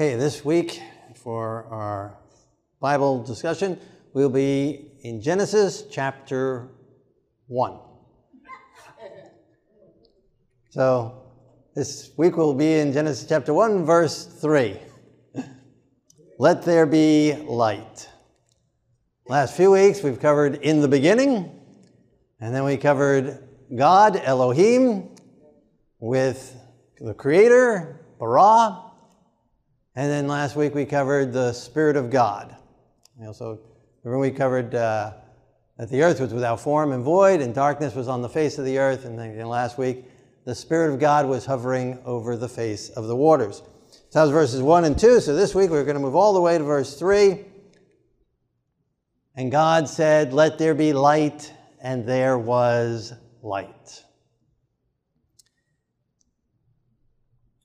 Okay, this week for our Bible discussion, we'll be in Genesis chapter 1. So, this week we'll be in Genesis chapter 1, verse 3. Let there be light. Last few weeks we've covered in the beginning, and then we covered God, Elohim, with the Creator, Bara, and then last week we covered the Spirit of God. We also, remember we covered uh, that the earth was without form and void, and darkness was on the face of the earth. And then last week, the Spirit of God was hovering over the face of the waters. So that was verses 1 and 2. So this week we're going to move all the way to verse 3. And God said, Let there be light, and there was light.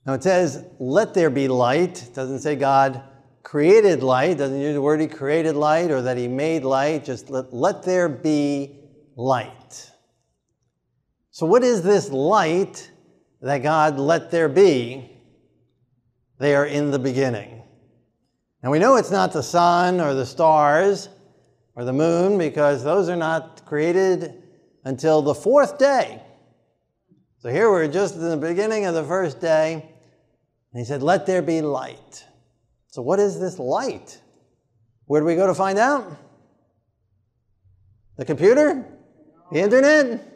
Now it says, let there be light. It doesn't say God created light. It doesn't use the word he created light or that he made light. Just let, let there be light. So, what is this light that God let there be there in the beginning? Now we know it's not the sun or the stars or the moon because those are not created until the fourth day. So here we're just in the beginning of the first day, and he said, Let there be light. So, what is this light? Where do we go to find out? The computer? The internet?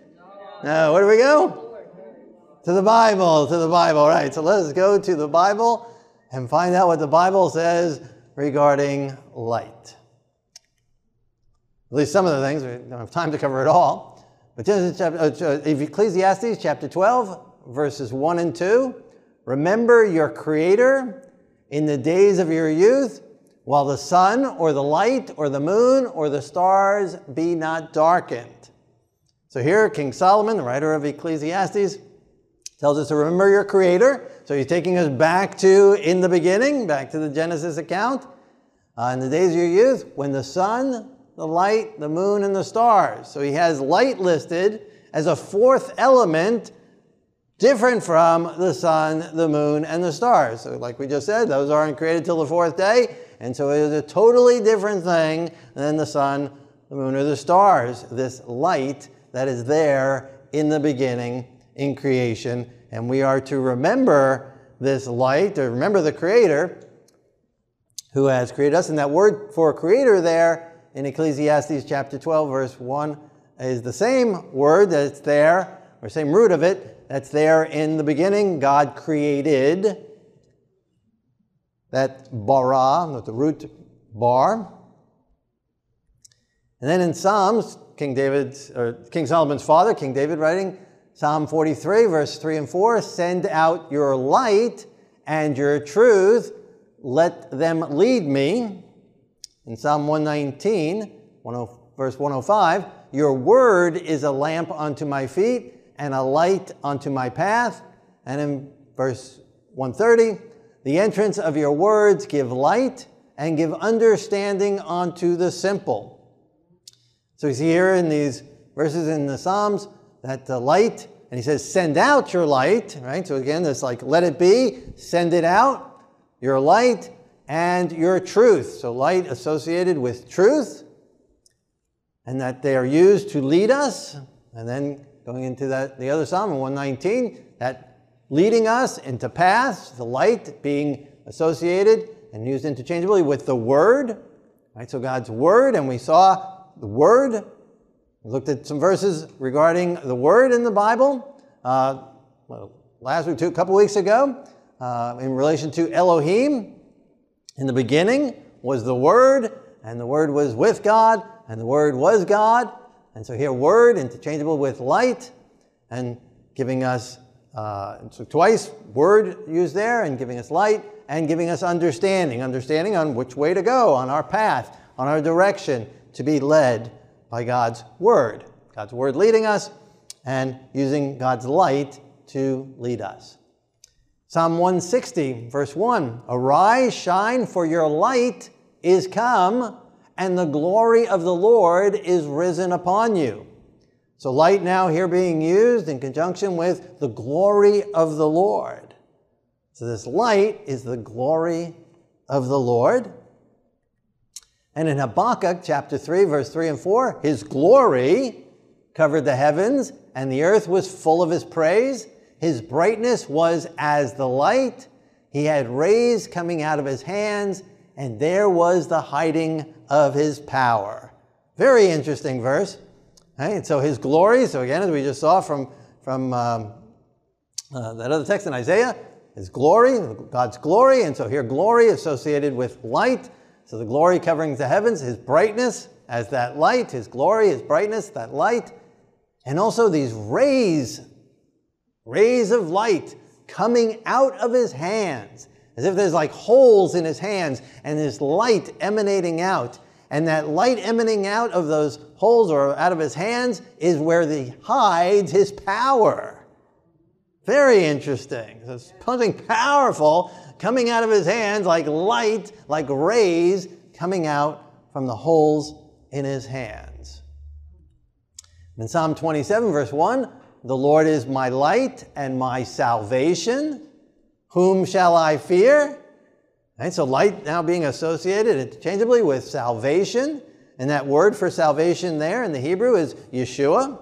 No, where do we go? To the Bible, to the Bible, right. So let's go to the Bible and find out what the Bible says regarding light. At least some of the things, we don't have time to cover it all. But uh, uh, Ecclesiastes chapter 12, verses 1 and 2. Remember your Creator in the days of your youth, while the sun or the light or the moon or the stars be not darkened. So here, King Solomon, the writer of Ecclesiastes, tells us to remember your Creator. So he's taking us back to in the beginning, back to the Genesis account. Uh, in the days of your youth, when the sun, the light, the moon, and the stars. So he has light listed as a fourth element different from the sun, the moon, and the stars. So, like we just said, those aren't created till the fourth day, and so it is a totally different thing than the sun, the moon, or the stars. This light that is there in the beginning in creation, and we are to remember this light, to remember the Creator who has created us. And that word for creator there in Ecclesiastes chapter 12, verse 1, is the same word that's there, or same root of it, that's there in the beginning. God created that bara, not the root bar. And then in Psalms, King David's or King Solomon's father, King David writing Psalm 43, verse 3 and 4, send out your light and your truth, let them lead me. In Psalm 119, verse 105, your word is a lamp unto my feet and a light unto my path. And in verse 130, the entrance of your words give light and give understanding unto the simple. So we see here in these verses in the Psalms that the light, and he says, send out your light, right? So again, it's like, let it be, send it out, your light and your truth. So light associated with truth, and that they are used to lead us, and then going into that the other psalm in 119 that leading us into paths the light being associated and used interchangeably with the word right? So god's word and we saw the word. We looked at some verses regarding the word in the bible uh, last week two a couple weeks ago uh, in relation to elohim. In the beginning was the word and the word was with god and the word was god and so here, word interchangeable with light and giving us, uh, so twice word used there and giving us light and giving us understanding, understanding on which way to go, on our path, on our direction to be led by God's word. God's word leading us and using God's light to lead us. Psalm 160, verse 1 Arise, shine, for your light is come and the glory of the Lord is risen upon you. So, light now here being used in conjunction with the glory of the Lord. So, this light is the glory of the Lord. And in Habakkuk chapter 3, verse 3 and 4, his glory covered the heavens, and the earth was full of his praise. His brightness was as the light. He had rays coming out of his hands, and there was the hiding of his power. Very interesting verse. Right? And so his glory, so again, as we just saw from, from um, uh, that other text in Isaiah, his glory, God's glory, and so here glory associated with light. So the glory covering the heavens, his brightness as that light, his glory, his brightness, that light, and also these rays, rays of light coming out of his hands, as if there's like holes in his hands and this light emanating out. And that light emanating out of those holes or out of his hands is where he hides his power. Very interesting. So something powerful coming out of his hands like light, like rays coming out from the holes in his hands. In Psalm 27, verse 1, the Lord is my light and my salvation. Whom shall I fear? Right, so light now being associated interchangeably with salvation. And that word for salvation there in the Hebrew is Yeshua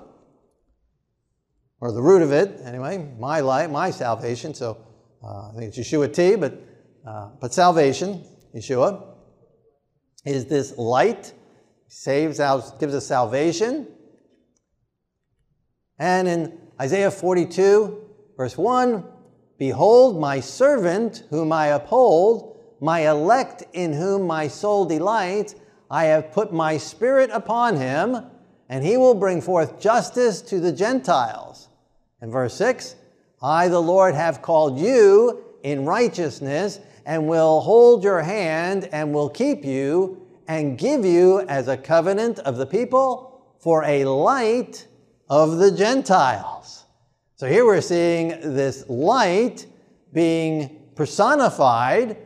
or the root of it, anyway, my life, my salvation. So uh, I think it's Yeshua T, but, uh, but salvation, Yeshua, is this light, saves out, gives us salvation. And in Isaiah 42, verse 1, Behold, my servant whom I uphold, my elect in whom my soul delights, I have put my spirit upon him, and he will bring forth justice to the Gentiles. In verse 6, I, the Lord, have called you in righteousness and will hold your hand and will keep you and give you as a covenant of the people for a light of the Gentiles. So here we're seeing this light being personified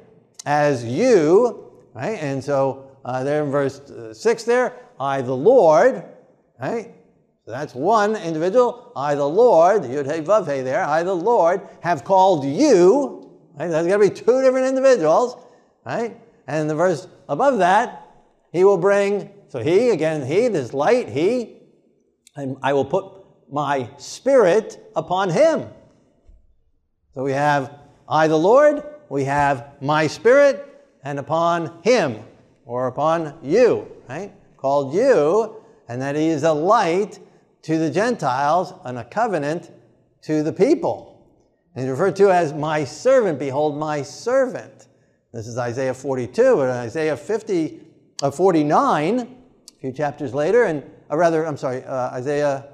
as you, right? And so uh, there in verse uh, 6 there, I, the Lord, right? So that's one individual. I, the Lord, Yud Hey Vav Hey there, I, the Lord, have called you. Right? There's got to be two different individuals. Right? And the verse above that, he will bring, so he, again, he, this light, he, and I will put my spirit upon him. So we have I, the Lord, we have my spirit, and upon him, or upon you, right? Called you, and that he is a light to the Gentiles and a covenant to the people. And he's referred to as my servant. Behold, my servant. This is Isaiah 42, but Isaiah 50, uh, 49, a few chapters later, and uh, rather, I'm sorry, uh, Isaiah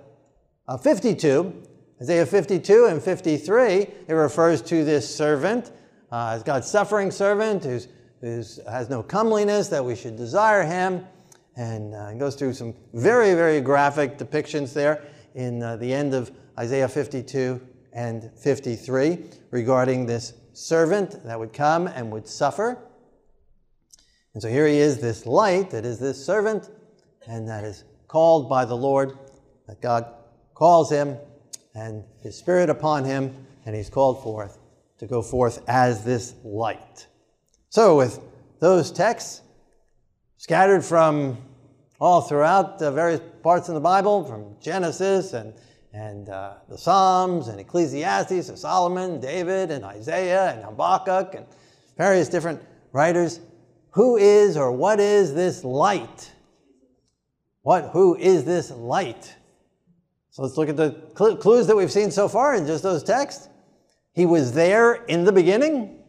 uh, 52. Isaiah 52 and 53, it refers to this servant uh, as God's suffering servant who has no comeliness, that we should desire him and uh, goes through some very, very graphic depictions there in uh, the end of Isaiah 52 and 53 regarding this servant that would come and would suffer. And so here he is, this light that is this servant, and that is called by the Lord, that God calls him, and his spirit upon him, and he's called forth to go forth as this light. So, with those texts scattered from all throughout the various parts in the Bible, from Genesis and, and uh, the Psalms and Ecclesiastes and Solomon, David and Isaiah and Habakkuk and various different writers. Who is or what is this light? What, who is this light? So let's look at the cl- clues that we've seen so far in just those texts. He was there in the beginning.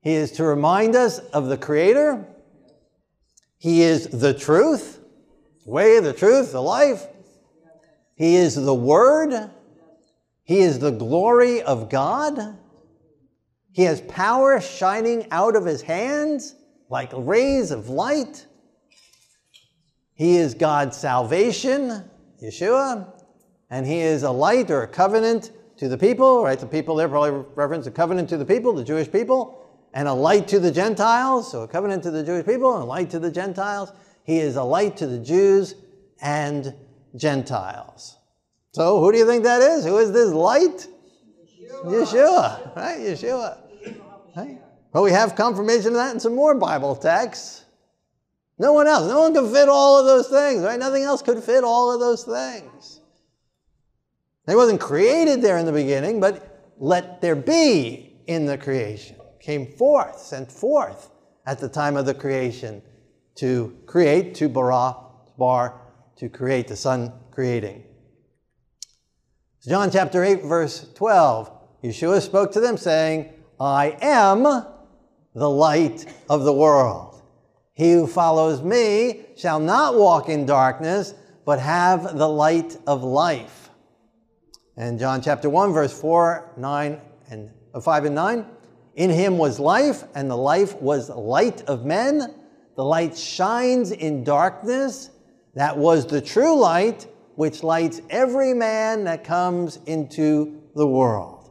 He is to remind us of the Creator. He is the truth, way, the truth, the life. He is the Word. He is the glory of God. He has power shining out of his hands like rays of light. He is God's salvation, Yeshua, and he is a light or a covenant to the people, right? The people there probably reference a covenant to the people, the Jewish people and a light to the Gentiles, so a covenant to the Jewish people and a light to the Gentiles. He is a light to the Jews and Gentiles. So who do you think that is? Who is this light? Yeshua, Yeshua right? Yeshua. Right? But we have confirmation of that in some more Bible texts. No one else. No one can fit all of those things, right? Nothing else could fit all of those things. It wasn't created there in the beginning, but let there be in the creation. Came forth, sent forth at the time of the creation to create, to bara, bar, to create, the Son creating. John chapter 8, verse 12, Yeshua spoke to them saying, I am the light of the world. He who follows me shall not walk in darkness, but have the light of life. And John chapter 1, verse 4, 9, and uh, 5 and 9. In him was life, and the life was light of men. The light shines in darkness. That was the true light, which lights every man that comes into the world.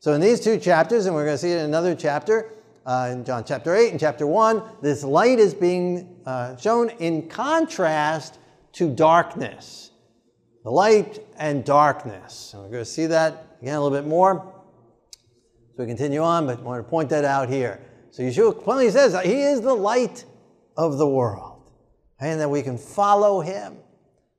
So, in these two chapters, and we're going to see it in another chapter, uh, in John chapter 8 and chapter 1, this light is being uh, shown in contrast to darkness. The light and darkness. And we're going to see that again a little bit more. So we continue on, but I want to point that out here. So Yeshua plainly says He is the light of the world, and that we can follow Him,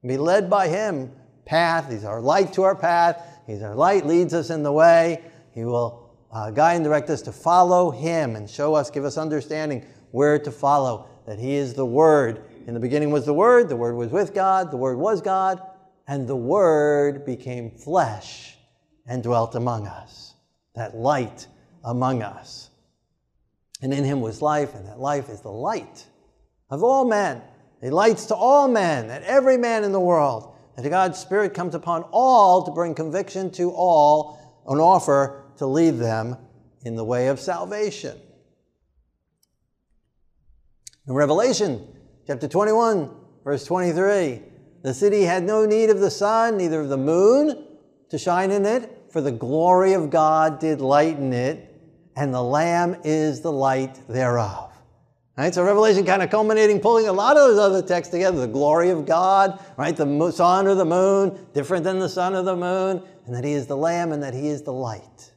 and be led by Him. Path, He's our light to our path. He's our light, leads us in the way. He will uh, guide and direct us to follow Him and show us, give us understanding where to follow, that He is the Word. In the beginning was the Word, the Word was with God, the Word was God, and the Word became flesh and dwelt among us. That light among us. And in Him was life, and that life is the light of all men. He lights to all men, that every man in the world, that God's Spirit comes upon all to bring conviction to all, and offer to lead them in the way of salvation. In Revelation chapter 21, verse 23, the city had no need of the sun, neither of the moon to shine in it, for the glory of God did lighten it, and the Lamb is the light thereof. Right, so Revelation kind of culminating, pulling a lot of those other texts together. The glory of God, right? The sun or the moon, different than the sun or the moon, and that He is the Lamb and that He is the light.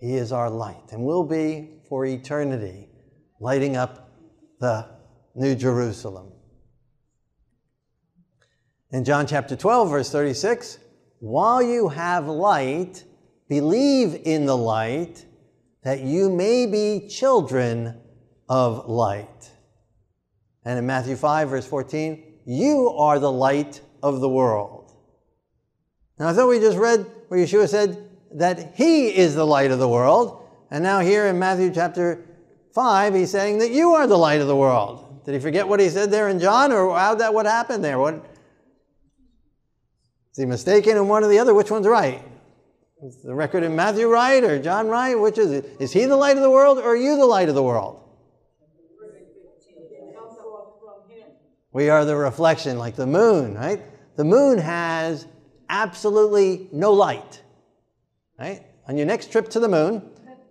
He is our light and will be for eternity, lighting up the New Jerusalem. In John chapter 12, verse 36, while you have light, believe in the light, that you may be children of light. And in Matthew 5, verse 14, you are the light of the world. Now, I thought we just read where Yeshua said, that he is the light of the world. And now, here in Matthew chapter 5, he's saying that you are the light of the world. Did he forget what he said there in John, or how that what happened there? What, is he mistaken in one or the other? Which one's right? Is the record in Matthew right or John right? Which is it? Is he the light of the world or are you the light of the world? We are the reflection, like the moon, right? The moon has absolutely no light right? On your next trip to the moon,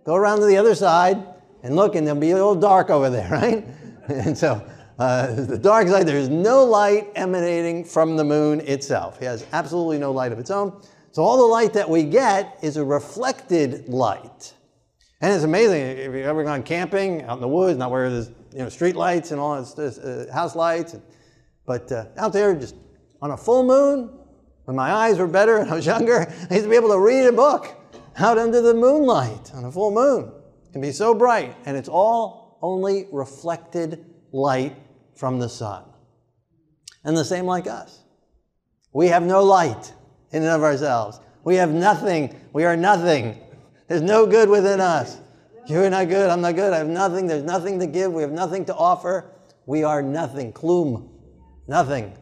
go around to the other side and look, and there'll be a little dark over there, right? and so uh, the dark side, there's no light emanating from the moon itself. It has absolutely no light of its own. So all the light that we get is a reflected light. And it's amazing if you've ever gone camping out in the woods, not where there's you know street lights and all this, uh, house lights, but uh, out there just on a full moon, when my eyes were better and I was younger, I used to be able to read a book out under the moonlight on a full moon. Can be so bright, and it's all only reflected light from the sun. And the same like us. We have no light in and of ourselves. We have nothing. We are nothing. There's no good within us. You're not good. I'm not good. I have nothing. There's nothing to give. We have nothing to offer. We are nothing. Klum. Nothing.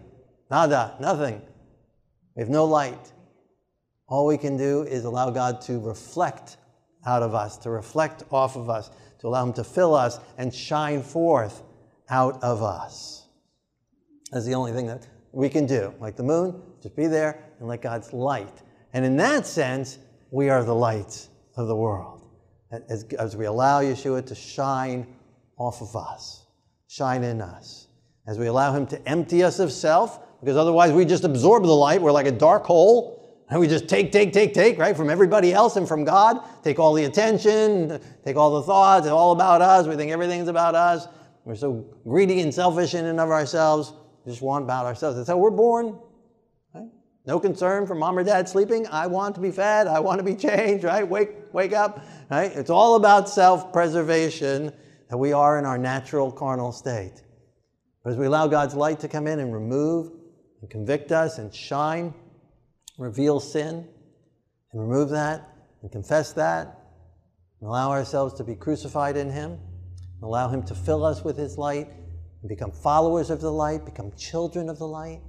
Nada. Nothing. We have no light. All we can do is allow God to reflect out of us, to reflect off of us, to allow Him to fill us and shine forth out of us. That's the only thing that we can do. Like the moon, just be there and let God's light. And in that sense, we are the lights of the world. As, as we allow Yeshua to shine off of us, shine in us. As we allow Him to empty us of self, because otherwise we just absorb the light. We're like a dark hole And we just take, take, take, take, right, from everybody else and from God. Take all the attention, take all the thoughts, it's all about us. We think everything's about us. We're so greedy and selfish in and of ourselves. We just want about ourselves. That's how we're born. Right? No concern for mom or dad sleeping. I want to be fed. I want to be changed, right? Wake, wake up, right? It's all about self-preservation that we are in our natural carnal state. But as we allow God's light to come in and remove and convict us and shine, reveal sin and remove that and confess that and allow ourselves to be crucified in Him and allow Him to fill us with His light and become followers of the light, become children of the light.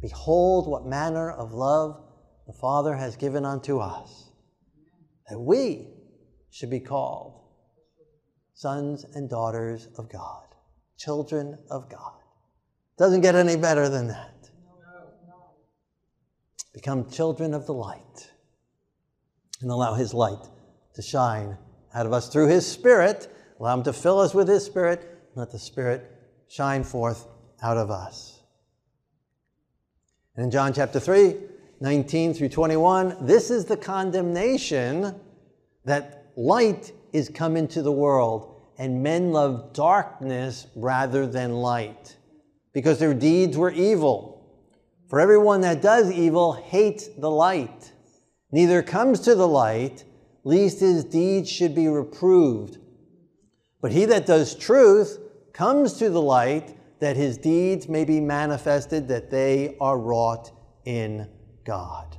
Behold, what manner of love the Father has given unto us, that we should be called sons and daughters of God, children of God. Doesn't get any better than that become children of the light and allow His light to shine out of us through His Spirit. Allow Him to fill us with His Spirit. And let the Spirit shine forth out of us. And in John chapter 3, 19 through 21, this is the condemnation that light is come into the world, and men love darkness rather than light, because their deeds were evil. For everyone that does evil hates the light, neither comes to the light, lest his deeds should be reproved. But he that does truth comes to the light, that his deeds may be manifested, that they are wrought in God.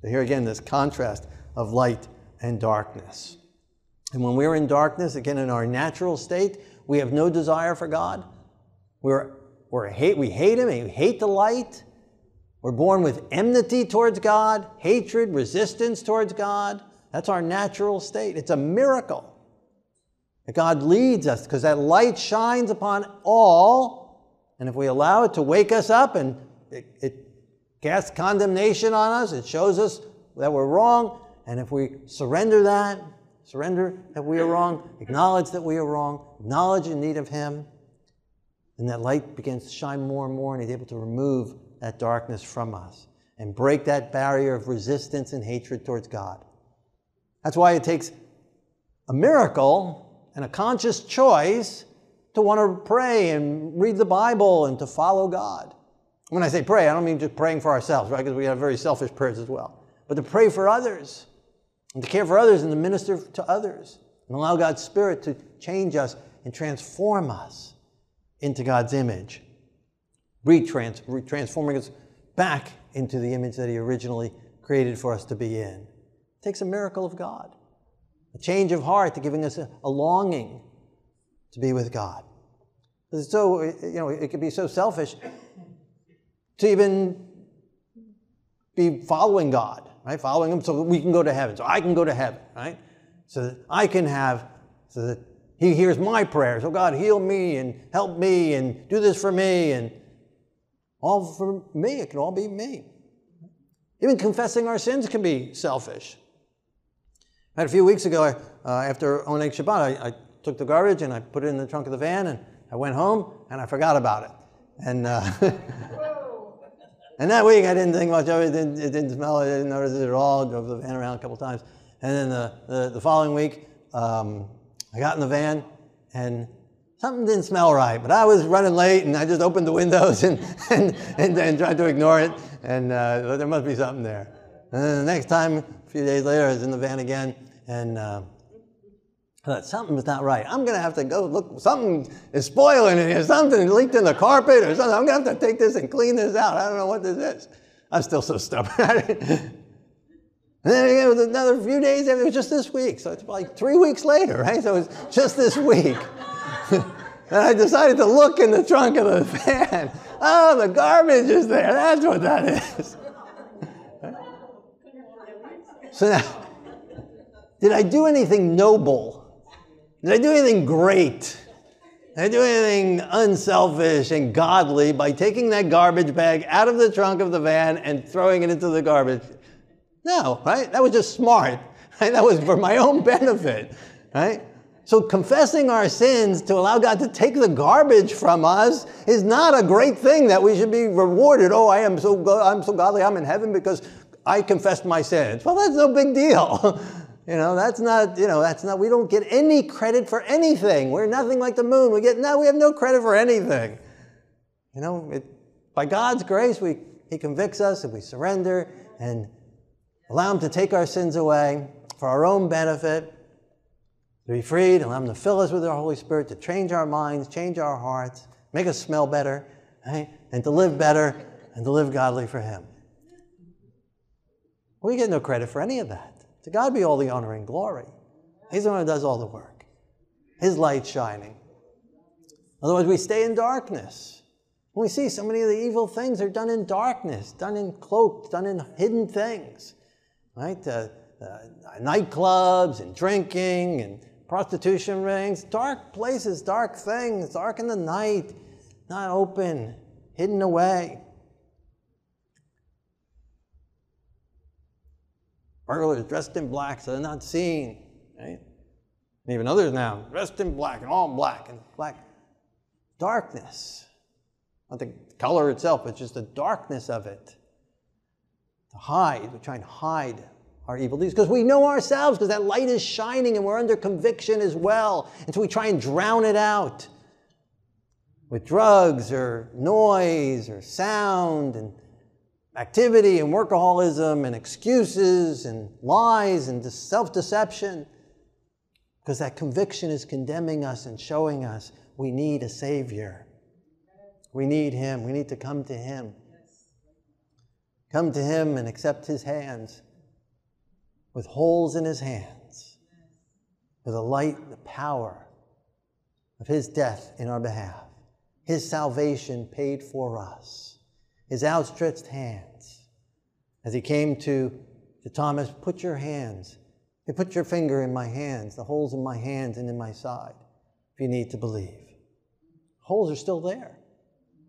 So here again, this contrast of light and darkness. And when we're in darkness, again in our natural state, we have no desire for God. We're, we're hate, we hate Him, we hate the light. We're born with enmity towards God, hatred, resistance towards God. That's our natural state. It's a miracle that God leads us because that light shines upon all. And if we allow it to wake us up and it, it casts condemnation on us, it shows us that we're wrong. And if we surrender that, surrender that we are wrong, acknowledge that we are wrong, acknowledge in need of Him, then that light begins to shine more and more, and He's able to remove that darkness from us and break that barrier of resistance and hatred towards God. That's why it takes a miracle and a conscious choice to want to pray and read the Bible and to follow God. When I say pray, I don't mean just praying for ourselves, right? Because we have very selfish prayers as well. But to pray for others and to care for others and to minister to others and allow God's Spirit to change us and transform us into God's image retrans- transforming us back into the image that He originally created for us to be in. It takes a miracle of God, a change of heart to giving us a, a longing to be with God. It's so, you know, it could be so selfish to even be following God, right? Following Him so we can go to heaven, so I can go to heaven, right? So that I can have, so that He hears my prayers. Oh God, heal me and help me and do this for me and all for me. It can all be me. Even confessing our sins can be selfish. a few weeks ago, uh, after Oneg Shabbat, I, I, took the garbage and I put it in the trunk of the van and I went home and I forgot about it. And, uh, and that week I didn't think much of it. It didn't, it didn't, smell. I didn't notice it at all. Drove the van around a couple times. And then the, the, the following week, um, I got in the van and something didn't smell right, but I was running late and I just opened the windows and, and, and, and tried to ignore it. And uh, there must be something there. And then the next time, a few days later, I was in the van again and uh, I thought something was not right. I'm going to have to go look, something is spoiling in here, something leaked in the carpet or something. I'm going to have to take this and clean this out. I don't know what this is. I'm still so stubborn. And then again, it was another few days, it was just this week. So it's like three weeks later, right? So it was just this week. And I decided to look in the trunk of the van. Oh, the garbage is there. That's what that is. so now, did I do anything noble? Did I do anything great? Did I do anything unselfish and godly by taking that garbage bag out of the trunk of the van and throwing it into the garbage? No, right? That was just smart. Right? That was for my own benefit, right? So confessing our sins to allow God to take the garbage from us is not a great thing that we should be rewarded. Oh, I am so I'm so godly, I'm in heaven because I confessed my sins. Well, that's no big deal. you know, that's not, you know, that's not, we don't get any credit for anything. We're nothing like the moon. We get, no, we have no credit for anything. You know, it, by God's grace, we, He convicts us and we surrender and allow Him to take our sins away for our own benefit, to be freed, and allow Him to fill us with the Holy Spirit, to change our minds, change our hearts, make us smell better, right? and to live better and to live godly for Him. We get no credit for any of that. To God be all the honor and glory. He's the one who does all the work. His light shining. Otherwise, we stay in darkness. We see so many of the evil things are done in darkness, done in cloaked, done in hidden things, right? Uh, uh, nightclubs and drinking and prostitution rings, dark places, dark things, dark in the night, not open, hidden away. Burglars dressed in black so they're not seen. Right? And even others now, dressed in black and all black and black. Darkness. Not the color itself, but just the darkness of it. To hide, we try and hide our evil deeds because we know ourselves because that light is shining and we're under conviction as well. And so we try and drown it out with drugs or noise or sound and activity and workaholism and excuses and lies and self deception. Because that conviction is condemning us and showing us we need a Savior. We need Him. We need to come to Him. Come to Him and accept His hands with holes in His hands, with the light, the power of His death in our behalf, His salvation paid for us his outstretched hands. As he came to, to Thomas, put your hands, put your finger in my hands, the holes in my hands and in my side, if you need to believe. Holes are still there.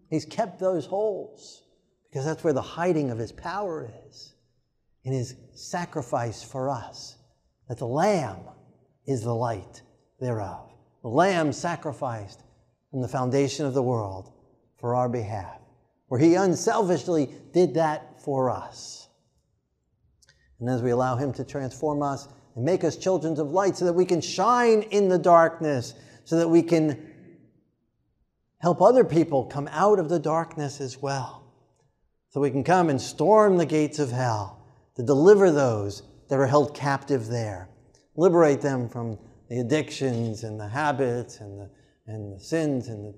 He's kept those holes because that's where the hiding of his power is in his sacrifice for us. That the Lamb is the light thereof. The Lamb sacrificed from the foundation of the world for our behalf where He unselfishly did that for us. And as we allow Him to transform us and make us children of light so that we can shine in the darkness, so that we can help other people come out of the darkness as well. So we can come and storm the gates of hell to deliver those that are held captive there, liberate them from the addictions and the habits and the, and the sins and the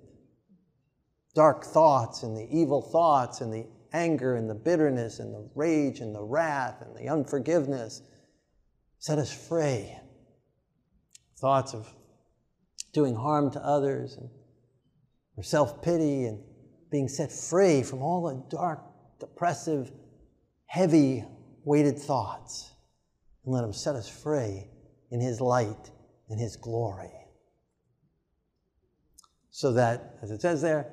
dark thoughts and the evil thoughts and the anger and the bitterness and the rage and the wrath and the unforgiveness. Set us free. Thoughts of doing harm to others and or self-pity and being set free from all the dark, depressive, heavy weighted thoughts. And let him set us free in his light and his glory. So that, as it says there,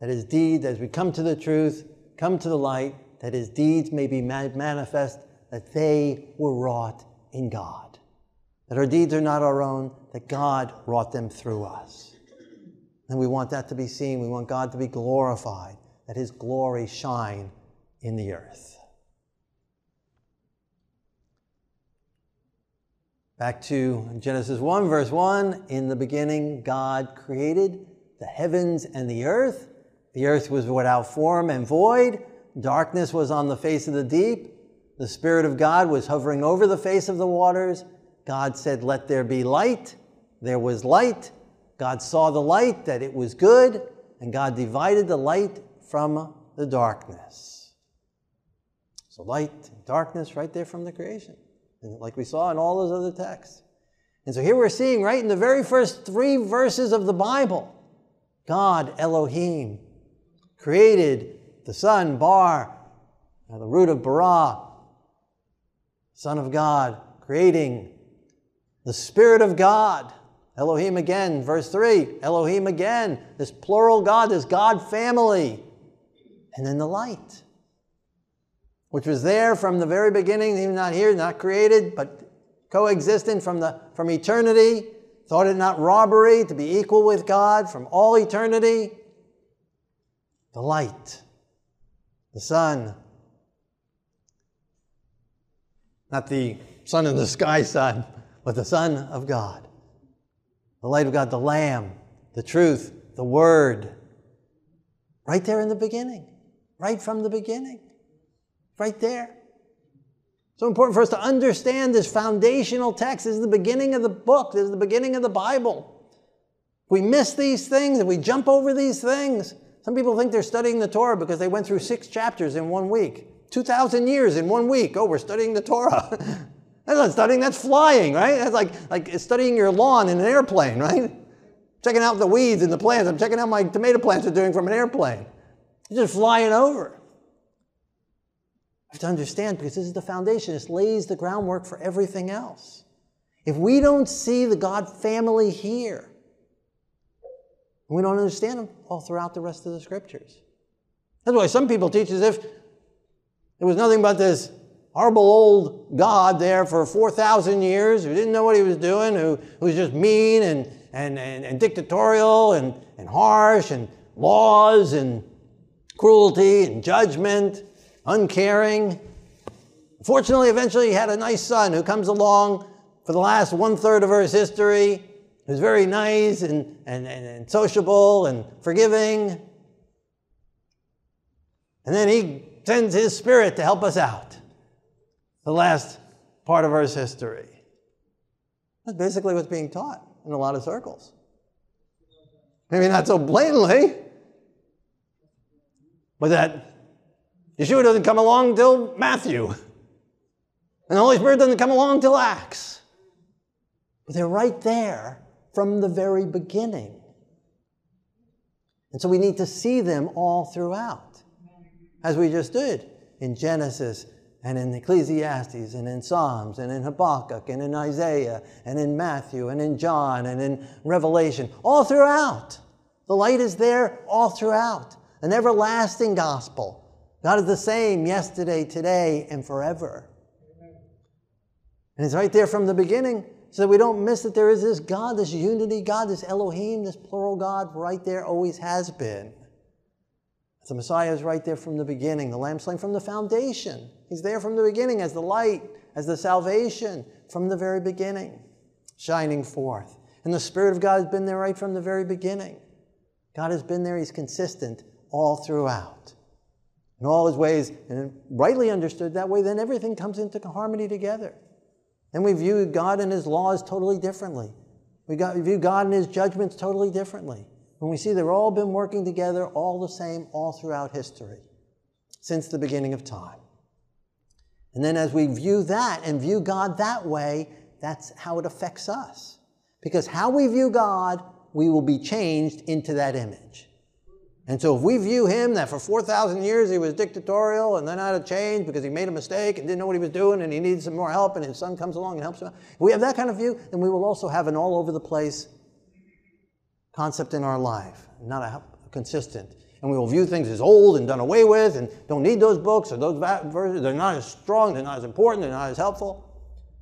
that his deeds, as we come to the truth, come to the light, that his deeds may be manifest, that they were wrought in God. That our deeds are not our own, that God wrought them through us. And we want that to be seen. We want God to be glorified, that his glory shine in the earth. Back to Genesis 1, verse 1 In the beginning, God created the heavens and the earth. The earth was without form and void. Darkness was on the face of the deep. The Spirit of God was hovering over the face of the waters. God said, Let there be light. There was light. God saw the light, that it was good, and God divided the light from the darkness. So, light darkness right there from the creation, like we saw in all those other texts. And so, here we're seeing right in the very first three verses of the Bible God, Elohim, created the Son, Bar, the root of bara, Son of God, creating the Spirit of God. Elohim again, verse 3. Elohim again, this plural God, this God family. And then the light, which was there from the very beginning, even not here, not created, but coexistent from, the, from eternity. Thought it not robbery to be equal with God from all eternity the light, the sun, Not the sun in the sky sun, but the Son of God. The light of God, the Lamb, the truth, the Word. Right there in the beginning, right from the beginning, right there. So important for us to understand this foundational text. This is the beginning of the book, this is the beginning of the Bible. If we miss these things, if we jump over these things, some people think they're studying the Torah because they went through six chapters in one week. 2,000 years in one week. Oh, we're studying the Torah. that's not studying, that's flying, right? That's like, like studying your lawn in an airplane, right? Checking out the weeds and the plants. I'm checking out my tomato plants are doing from an airplane. You're just flying over. Have to understand because this is the foundation. This lays the groundwork for everything else. If we don't see the God family here, we don't understand them all throughout the rest of the scriptures. That's why some people teach as if there was nothing but this horrible old God there for 4,000 years who didn't know what he was doing, who, who was just mean and, and, and, and dictatorial and, and harsh and laws and cruelty and judgment, uncaring. Fortunately, eventually he had a nice son who comes along for the last one third of Earth's history, who's very nice and, and, and, and sociable and forgiving. And then he sends his spirit to help us out. The last part of Earth's history. That's basically what's being taught in a lot of circles. Maybe not so blatantly, but that Yeshua doesn't come along till Matthew. And the Holy Spirit doesn't come along till Acts. But they're right there from the very beginning. And so we need to see them all throughout as we just did in Genesis and in Ecclesiastes and in Psalms and in Habakkuk and in Isaiah and in Matthew and in John and in Revelation, all throughout. The light is there all throughout. An everlasting gospel. God is the same yesterday, today, and forever. And it's right there from the beginning so that we don't miss that there is this God, this unity God, this Elohim, this plural God right there, always has been. The Messiah is right there from the beginning, the Lamb slain from the foundation. He's there from the beginning as the light, as the salvation from the very beginning, shining forth. And the Spirit of God has been there right from the very beginning. God has been there, He's consistent all throughout. In all His ways, and rightly understood that way, then everything comes into harmony together. Then we view God and His laws totally differently. We view God and His judgments totally differently when we see they've all been working together all the same all throughout history, since the beginning of time. And then as we view that and view God that way, that's how it affects us. Because how we view God, we will be changed into that image. And so if we view him that for 4,000 years he was dictatorial and then had to change because he made a mistake and didn't know what he was doing and he needed some more help and his son comes along and helps him, if we have that kind of view, then we will also have an all over the place concept in our life, not a, consistent. And we will view things as old and done away with and don't need those books or those verses. They're not as strong, they're not as important, they're not as helpful.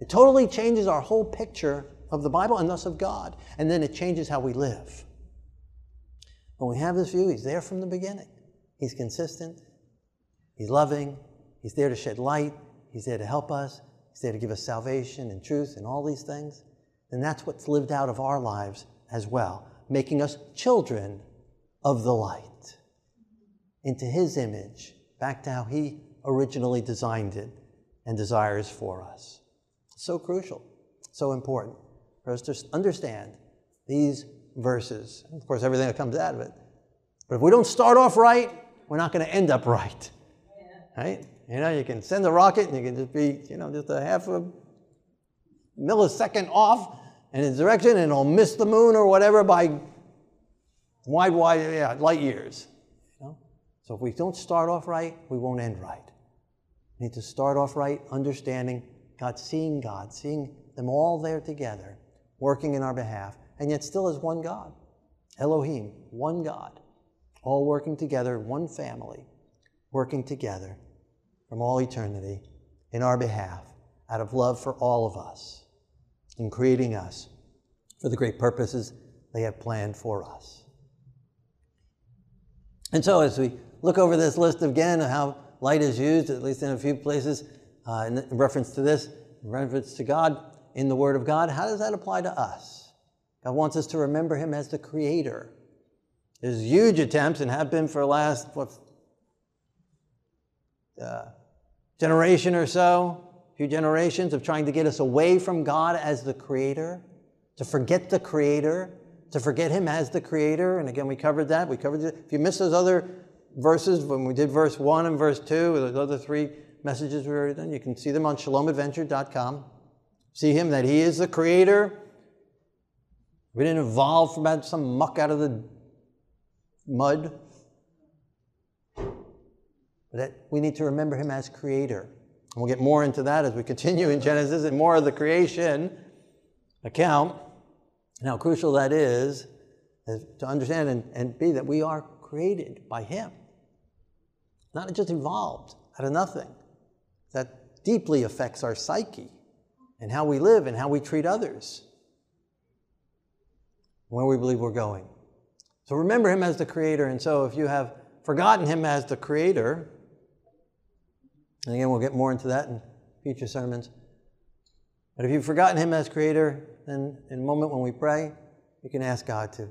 It totally changes our whole picture of the Bible and thus of God. And then it changes how we live. When we have this view, He's there from the beginning. He's consistent, He's loving, He's there to shed light, He's there to help us, He's there to give us salvation and truth and all these things. And that's what's lived out of our lives as well making us children of the light into his image, back to how he originally designed it and desires for us. So crucial, so important for us to understand these verses. Of course, everything that comes out of it. But if we don't start off right, we're not going to end up right. Right? You know, you can send a rocket and you can just be, you know, just a half a millisecond off in its direction and it'll miss the moon or whatever by wide, wide, yeah, light years. You know? So if we don't start off right, we won't end right. We need to start off right, understanding God, seeing God, seeing them all there together, working in our behalf, and yet still as one God. Elohim, one God, all working together, one family, working together from all eternity in our behalf, out of love for all of us in creating us for the great purposes they have planned for us. And so, as we look over this list again of how light is used, at least in a few places, uh, in reference to this, in reference to God, in the Word of God, how does that apply to us? God wants us to remember Him as the Creator. There's huge attempts, and have been for the last, what, uh, generation or so, a few generations of trying to get us away from God as the Creator, to forget the Creator, to forget Him as the Creator. And again, we covered that. We covered it. If you missed those other verses, when we did verse 1 and verse 2, those other three messages we already done, you can see them on shalomadventure.com. See Him that He is the Creator. We didn't evolve from some muck out of the mud. That we need to remember Him as Creator. And we'll get more into that as we continue in Genesis and more of the creation account and how crucial that is, to understand and, and be that we are created by Him, not just evolved out of nothing. That deeply affects our psyche and how we live and how we treat others, where we believe we're going. So remember Him as the Creator. And so if you have forgotten Him as the Creator, and again, we'll get more into that in future sermons. But if you've forgotten Him as Creator, then in a moment when we pray, you can ask God to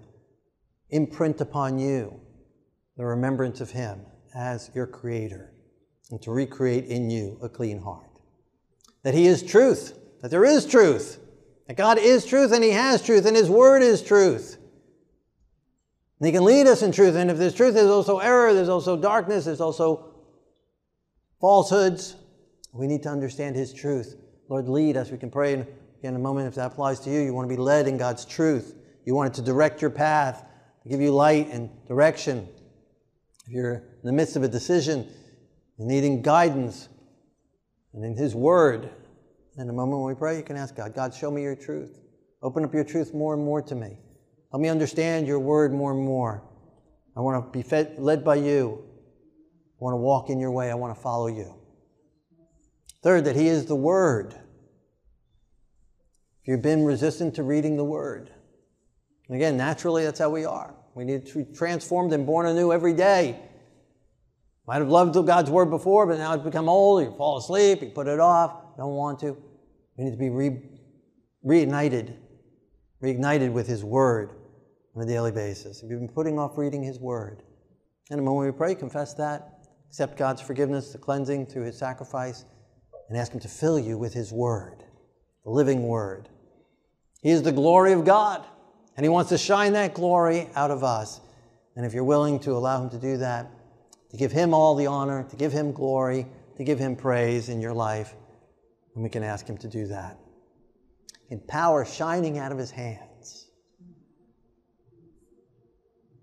imprint upon you the remembrance of Him as your Creator and to recreate in you a clean heart. That He is truth, that there is truth, that God is truth and He has truth and His Word is truth. And He can lead us in truth. And if there's truth, there's also error, there's also darkness, there's also falsehoods. We need to understand His truth. Lord, lead us. We can pray in, a moment if that applies to you. You want to be led in God's truth. You want it to direct your path, give you light and direction. If you're in the midst of a decision needing guidance and in His Word, in a moment when we pray, you can ask God, God, show me your truth. Open up your truth more and more to me. Help me understand your Word more and more. I want to be fed, led by you. I want to walk in your way. I want to follow you. Third, that He is the Word. If you've been resistant to reading the Word, again, naturally, that's how we are. We need to be transformed and born anew every day. Might have loved God's Word before, but now it's become old. You fall asleep, you put it off, don't want to. We need to be re- reignited, reignited with His Word on a daily basis. If you've been putting off reading His Word, in a moment we pray, confess that, accept God's forgiveness, the cleansing through His sacrifice, and ask Him to fill you with His Word, the living Word. He is the glory of God, and He wants to shine that glory out of us. And if you're willing to allow Him to do that, to give Him all the honor, to give Him glory, to give Him praise in your life, And we can ask Him to do that. In power shining out of His hands.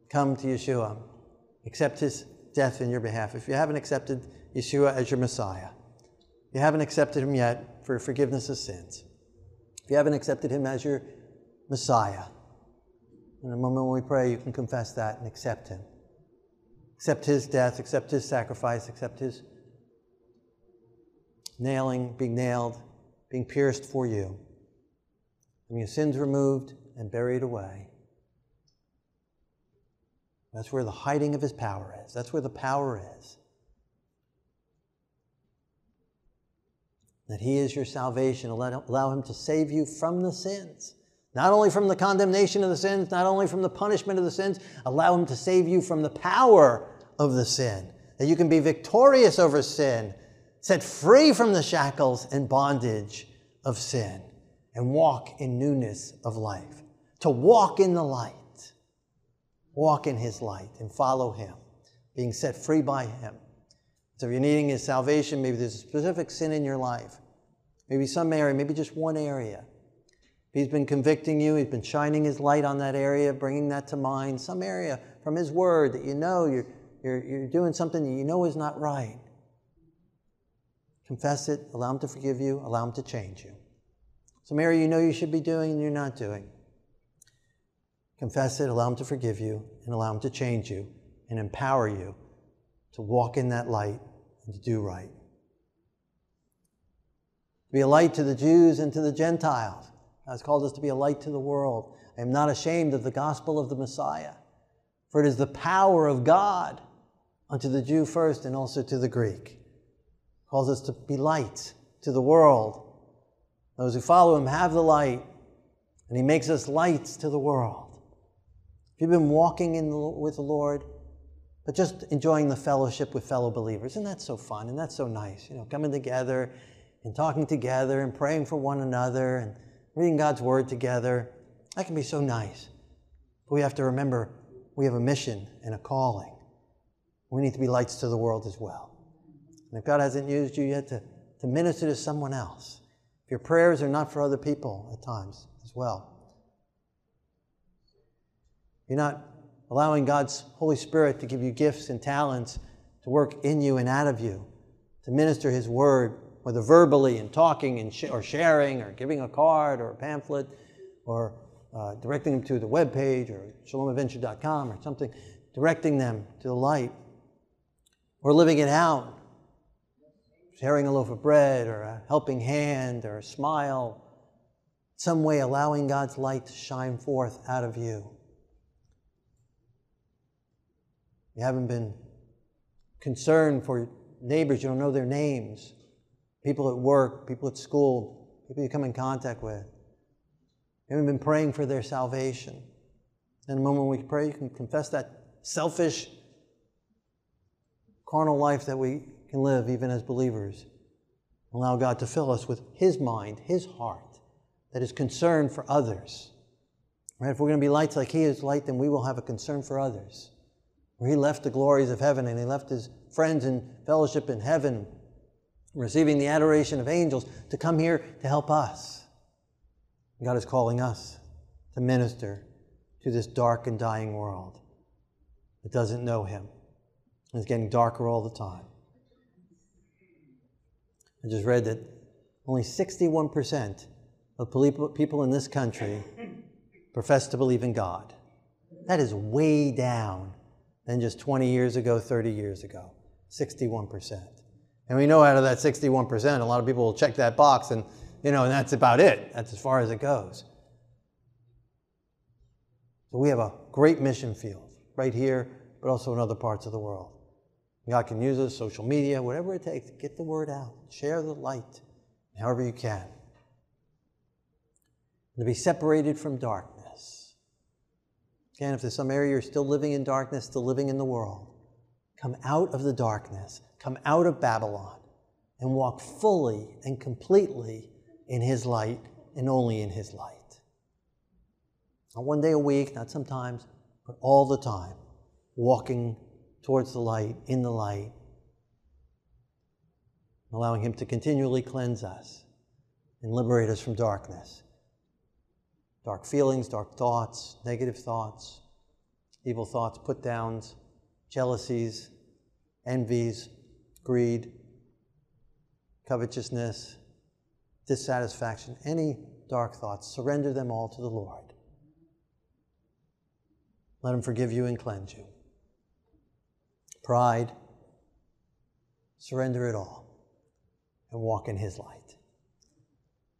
Come to Yeshua. Accept His death in your behalf. If you haven't accepted Yeshua as your Messiah, you haven't accepted him yet for forgiveness of sins, if you haven't accepted him as your Messiah, in a moment when we pray, you can confess that and accept him. Accept his death, accept his sacrifice, accept his nailing, being nailed, being pierced for you, and your sins removed and buried away. That's where the hiding of his power is. That's where the power is. That he is your salvation. Allow him to save you from the sins. Not only from the condemnation of the sins, not only from the punishment of the sins, allow him to save you from the power of the sin. That you can be victorious over sin, set free from the shackles and bondage of sin, and walk in newness of life. To walk in the light walk in his light and follow him, being set free by him. So if you're needing his salvation, maybe there's a specific sin in your life, maybe some area, maybe just one area. He's been convicting you, he's been shining his light on that area, bringing that to mind, some area from his word that you know you're, you're, you're doing something that you know is not right. Confess it, allow him to forgive you, allow him to change you. Some area you know you should be doing and you're not doing. Confess it, allow Him to forgive you, and allow Him to change you and empower you to walk in that light and to do right. To be a light to the Jews and to the Gentiles. Has called us to be a light to the world. I am not ashamed of the gospel of the Messiah, for it is the power of God unto the Jew first and also to the Greek. Calls us to be lights, to the world. Those who follow him have the light, and he makes us lights to the world. If you've been walking in the, with the Lord, but just enjoying the fellowship with fellow believers, and that's so fun and that's so nice, you know, coming together and talking together and praying for one another and reading God's word together. That can be so nice. But we have to remember we have a mission and a calling. We need to be lights to the world as well. And if God hasn't used you yet to, to minister to someone else, if your prayers are not for other people at times as well, you're not allowing God's Holy Spirit to give you gifts and talents to work in you and out of you, to minister His word, whether verbally and talking and sh- or sharing or giving a card or a pamphlet or uh, directing them to the web page or shalomadventure.com or something, directing them to the light or living it out, sharing a loaf of bread or a helping hand or a smile, some way allowing God's light to shine forth out of you. You haven't been concerned for neighbors, you don't know their names, people at work, people at school, people you come in contact with. You haven't been praying for their salvation. In a moment we pray, you can confess that selfish, carnal life that we can live even as believers. Allow God to fill us with His mind, His heart, that is concerned for others. Right? If we're going to be lights like He is light, then we will have a concern for others where he left the glories of heaven and he left his friends in fellowship in heaven, receiving the adoration of angels, to come here to help us. God is calling us to minister to this dark and dying world that doesn't know him. It's getting darker all the time. I just read that only 61% of people in this country profess to believe in God. That is way down than just 20 years ago, 30 years ago. 61%. And we know out of that 61%, a lot of people will check that box and, you know, and that's about it. That's as far as it goes. So we have a great mission field right here, but also in other parts of the world. God can use us, social media, whatever it takes, get the word out, share the light, however you can. And to be separated from darkness Again, if there's some area you're still living in darkness, still living in the world, come out of the darkness, come out of Babylon, and walk fully and completely in His light and only in His light. Not one day a week, not sometimes, but all the time, walking towards the light, in the light, allowing Him to continually cleanse us and liberate us from darkness dark feelings, dark thoughts, negative thoughts, evil thoughts, put downs, jealousies, envies, greed, covetousness, dissatisfaction, any dark thoughts, surrender them all to the Lord. Let Him forgive you and cleanse you. Pride, surrender it all and walk in His light.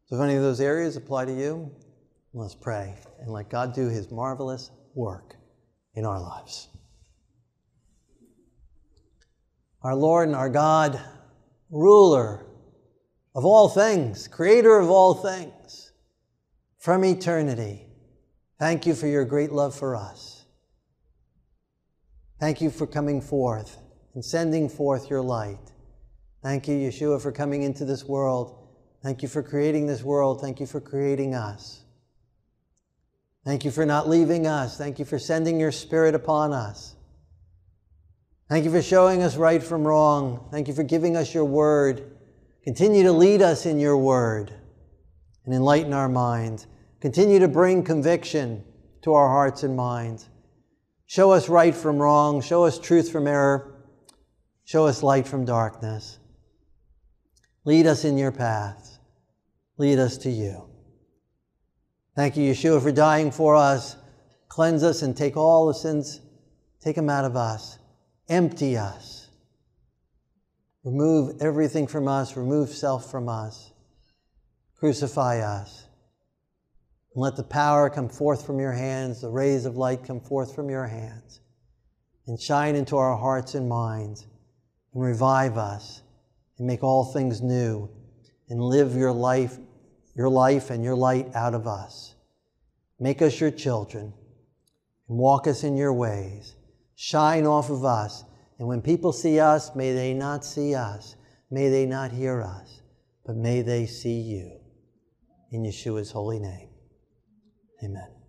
So, if any of those areas apply to you, Let's pray and let God do his marvelous work in our lives. Our Lord and our God, ruler of all things, creator of all things, from eternity, thank you for your great love for us. Thank you for coming forth and sending forth your light. Thank you, Yeshua, for coming into this world. Thank you for creating this world. Thank you for creating us. Thank you for not leaving us. Thank you for sending your Spirit upon us. Thank you for showing us right from wrong. Thank you for giving us your word. Continue to lead us in your word and enlighten our minds. Continue to bring conviction to our hearts and minds. Show us right from wrong. Show us truth from error. Show us light from darkness. Lead us in your paths. Lead us to you. Thank you, Yeshua, for dying for us. Cleanse us and take all the sins, take them out of us. Empty us. Remove everything from us. Remove self from us. Crucify us. And let the power come forth from your hands, the rays of light come forth from your hands, and shine into our hearts and minds, and revive us, and make all things new, and live your life, your life and your light out of us. Make us your children and walk us in your ways. Shine off of us. And when people see us, may they not see us, may they not hear us, but may they see you. In Yeshua's holy name. Amen.